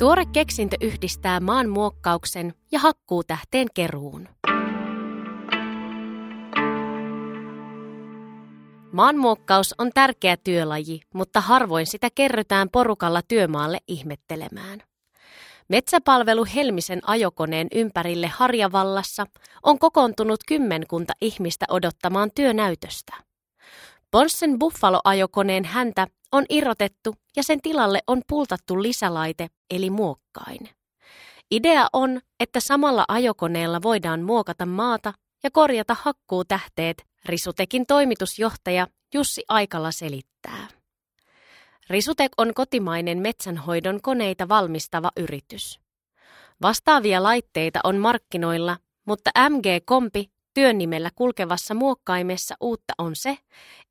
Tuore keksintö yhdistää maan muokkauksen ja hakkuutähteen keruun. Maanmuokkaus on tärkeä työlaji, mutta harvoin sitä kerrytään porukalla työmaalle ihmettelemään. Metsäpalvelu Helmisen ajokoneen ympärille Harjavallassa on kokoontunut kymmenkunta ihmistä odottamaan työnäytöstä. Ponssen Buffalo-ajokoneen häntä on irrotettu ja sen tilalle on pultattu lisälaite eli muokkain. Idea on, että samalla ajokoneella voidaan muokata maata ja korjata hakkuutähteet, Risutekin toimitusjohtaja Jussi Aikala selittää. Risutek on kotimainen metsänhoidon koneita valmistava yritys. Vastaavia laitteita on markkinoilla, mutta MG Kompi työnimellä kulkevassa muokkaimessa uutta on se,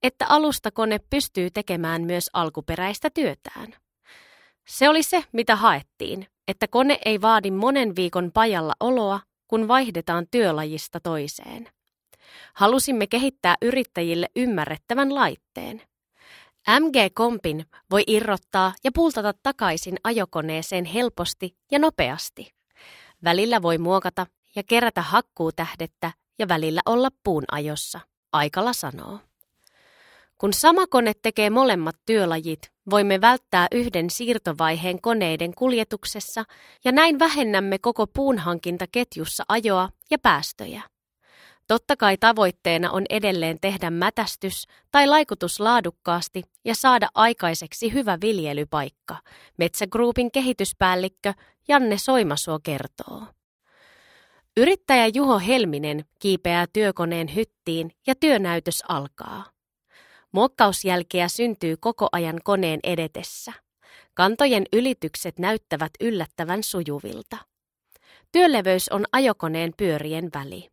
että alustakone pystyy tekemään myös alkuperäistä työtään. Se oli se, mitä haettiin, että kone ei vaadi monen viikon pajalla oloa, kun vaihdetaan työlajista toiseen. Halusimme kehittää yrittäjille ymmärrettävän laitteen. MG-kompin voi irrottaa ja pultata takaisin ajokoneeseen helposti ja nopeasti. Välillä voi muokata ja kerätä hakkuutähdettä ja välillä olla puun ajossa, Aikala sanoo. Kun sama kone tekee molemmat työlajit, voimme välttää yhden siirtovaiheen koneiden kuljetuksessa ja näin vähennämme koko puunhankintaketjussa ajoa ja päästöjä. Totta kai tavoitteena on edelleen tehdä mätästys tai laikutus laadukkaasti ja saada aikaiseksi hyvä viljelypaikka, Metsägruupin kehityspäällikkö Janne Soimasuo kertoo. Yrittäjä Juho Helminen kiipeää työkoneen hyttiin ja työnäytös alkaa. Muokkausjälkeä syntyy koko ajan koneen edetessä. Kantojen ylitykset näyttävät yllättävän sujuvilta. Työleveys on ajokoneen pyörien väli.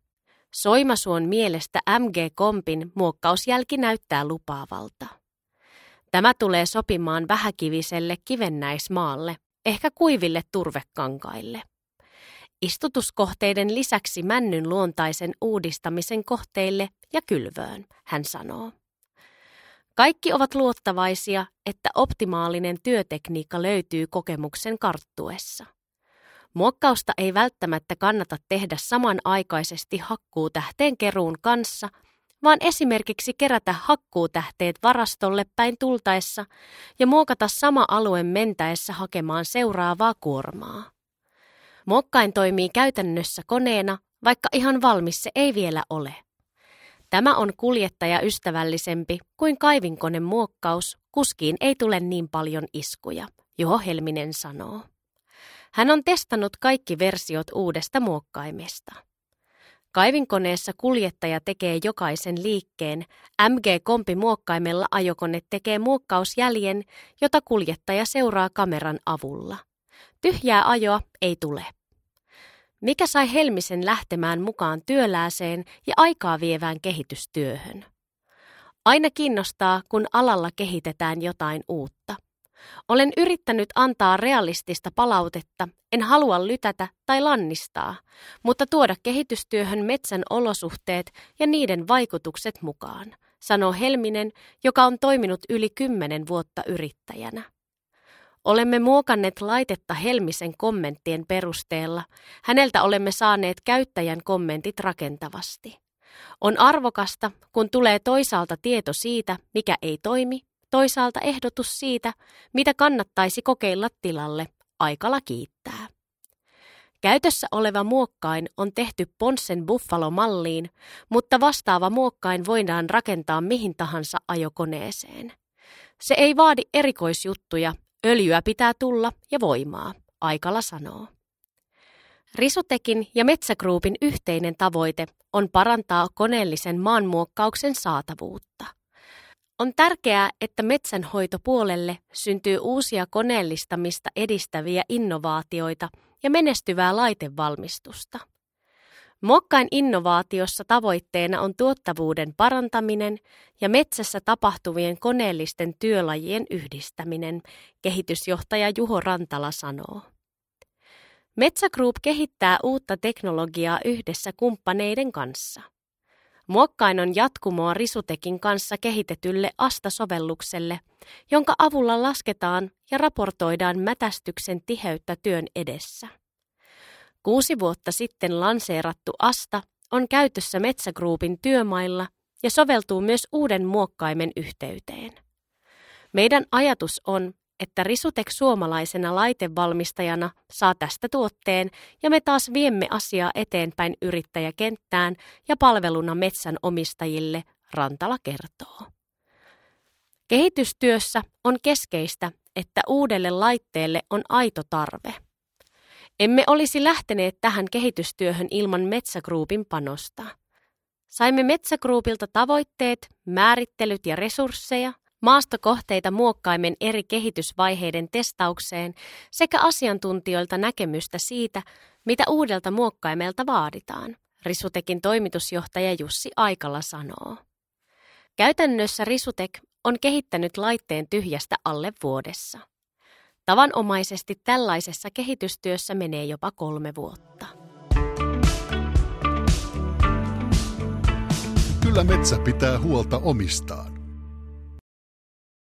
Soimasuon mielestä MG-kompin muokkausjälki näyttää lupaavalta. Tämä tulee sopimaan vähäkiviselle kivennäismaalle, ehkä kuiville turvekankaille. Istutuskohteiden lisäksi männyn luontaisen uudistamisen kohteille ja kylvöön, hän sanoo. Kaikki ovat luottavaisia, että optimaalinen työtekniikka löytyy kokemuksen karttuessa. Muokkausta ei välttämättä kannata tehdä samanaikaisesti hakkuutähteen keruun kanssa, vaan esimerkiksi kerätä hakkuutähteet varastolle päin tultaessa ja muokata sama alue mentäessä hakemaan seuraavaa kuormaa. Muokkain toimii käytännössä koneena, vaikka ihan valmis se ei vielä ole. Tämä on kuljettaja ystävällisempi kuin kaivinkone muokkaus, kuskiin ei tule niin paljon iskuja, Juho Helminen sanoo. Hän on testannut kaikki versiot uudesta muokkaimesta. Kaivinkoneessa kuljettaja tekee jokaisen liikkeen, MG-kompi muokkaimella ajokone tekee muokkausjäljen, jota kuljettaja seuraa kameran avulla. Tyhjää ajoa ei tule. Mikä sai Helmisen lähtemään mukaan työlääseen ja aikaa vievään kehitystyöhön? Aina kiinnostaa, kun alalla kehitetään jotain uutta. Olen yrittänyt antaa realistista palautetta, en halua lytätä tai lannistaa, mutta tuoda kehitystyöhön metsän olosuhteet ja niiden vaikutukset mukaan, sanoo Helminen, joka on toiminut yli kymmenen vuotta yrittäjänä. Olemme muokanneet laitetta Helmisen kommenttien perusteella. Häneltä olemme saaneet käyttäjän kommentit rakentavasti. On arvokasta, kun tulee toisaalta tieto siitä, mikä ei toimi, toisaalta ehdotus siitä, mitä kannattaisi kokeilla tilalle. Aikala kiittää. Käytössä oleva muokkain on tehty Ponssen Buffalo-malliin, mutta vastaava muokkain voidaan rakentaa mihin tahansa ajokoneeseen. Se ei vaadi erikoisjuttuja, Öljyä pitää tulla ja voimaa, Aikala sanoo. Risutekin ja Metsägruupin yhteinen tavoite on parantaa koneellisen maanmuokkauksen saatavuutta. On tärkeää, että metsänhoitopuolelle syntyy uusia koneellistamista edistäviä innovaatioita ja menestyvää laitevalmistusta. Mokkain innovaatiossa tavoitteena on tuottavuuden parantaminen ja metsässä tapahtuvien koneellisten työlajien yhdistäminen, kehitysjohtaja Juho Rantala sanoo. Metsä Group kehittää uutta teknologiaa yhdessä kumppaneiden kanssa. Muokkain on jatkumoa Risutekin kanssa kehitetylle Asta-sovellukselle, jonka avulla lasketaan ja raportoidaan mätästyksen tiheyttä työn edessä. Kuusi vuotta sitten lanseerattu Asta on käytössä Metsägruupin työmailla ja soveltuu myös uuden muokkaimen yhteyteen. Meidän ajatus on, että Risutek suomalaisena laitevalmistajana saa tästä tuotteen ja me taas viemme asiaa eteenpäin yrittäjäkenttään ja palveluna metsän omistajille, Rantala kertoo. Kehitystyössä on keskeistä, että uudelle laitteelle on aito tarve. Emme olisi lähteneet tähän kehitystyöhön ilman Metsägruupin panosta. Saimme Metsägruupilta tavoitteet, määrittelyt ja resursseja – maastokohteita muokkaimen eri kehitysvaiheiden testaukseen sekä asiantuntijoilta näkemystä siitä, mitä uudelta muokkaimelta vaaditaan, Risutekin toimitusjohtaja Jussi Aikala sanoo. Käytännössä Risutek on kehittänyt laitteen tyhjästä alle vuodessa. Tavanomaisesti tällaisessa kehitystyössä menee jopa kolme vuotta. Kyllä metsä pitää huolta omistaan.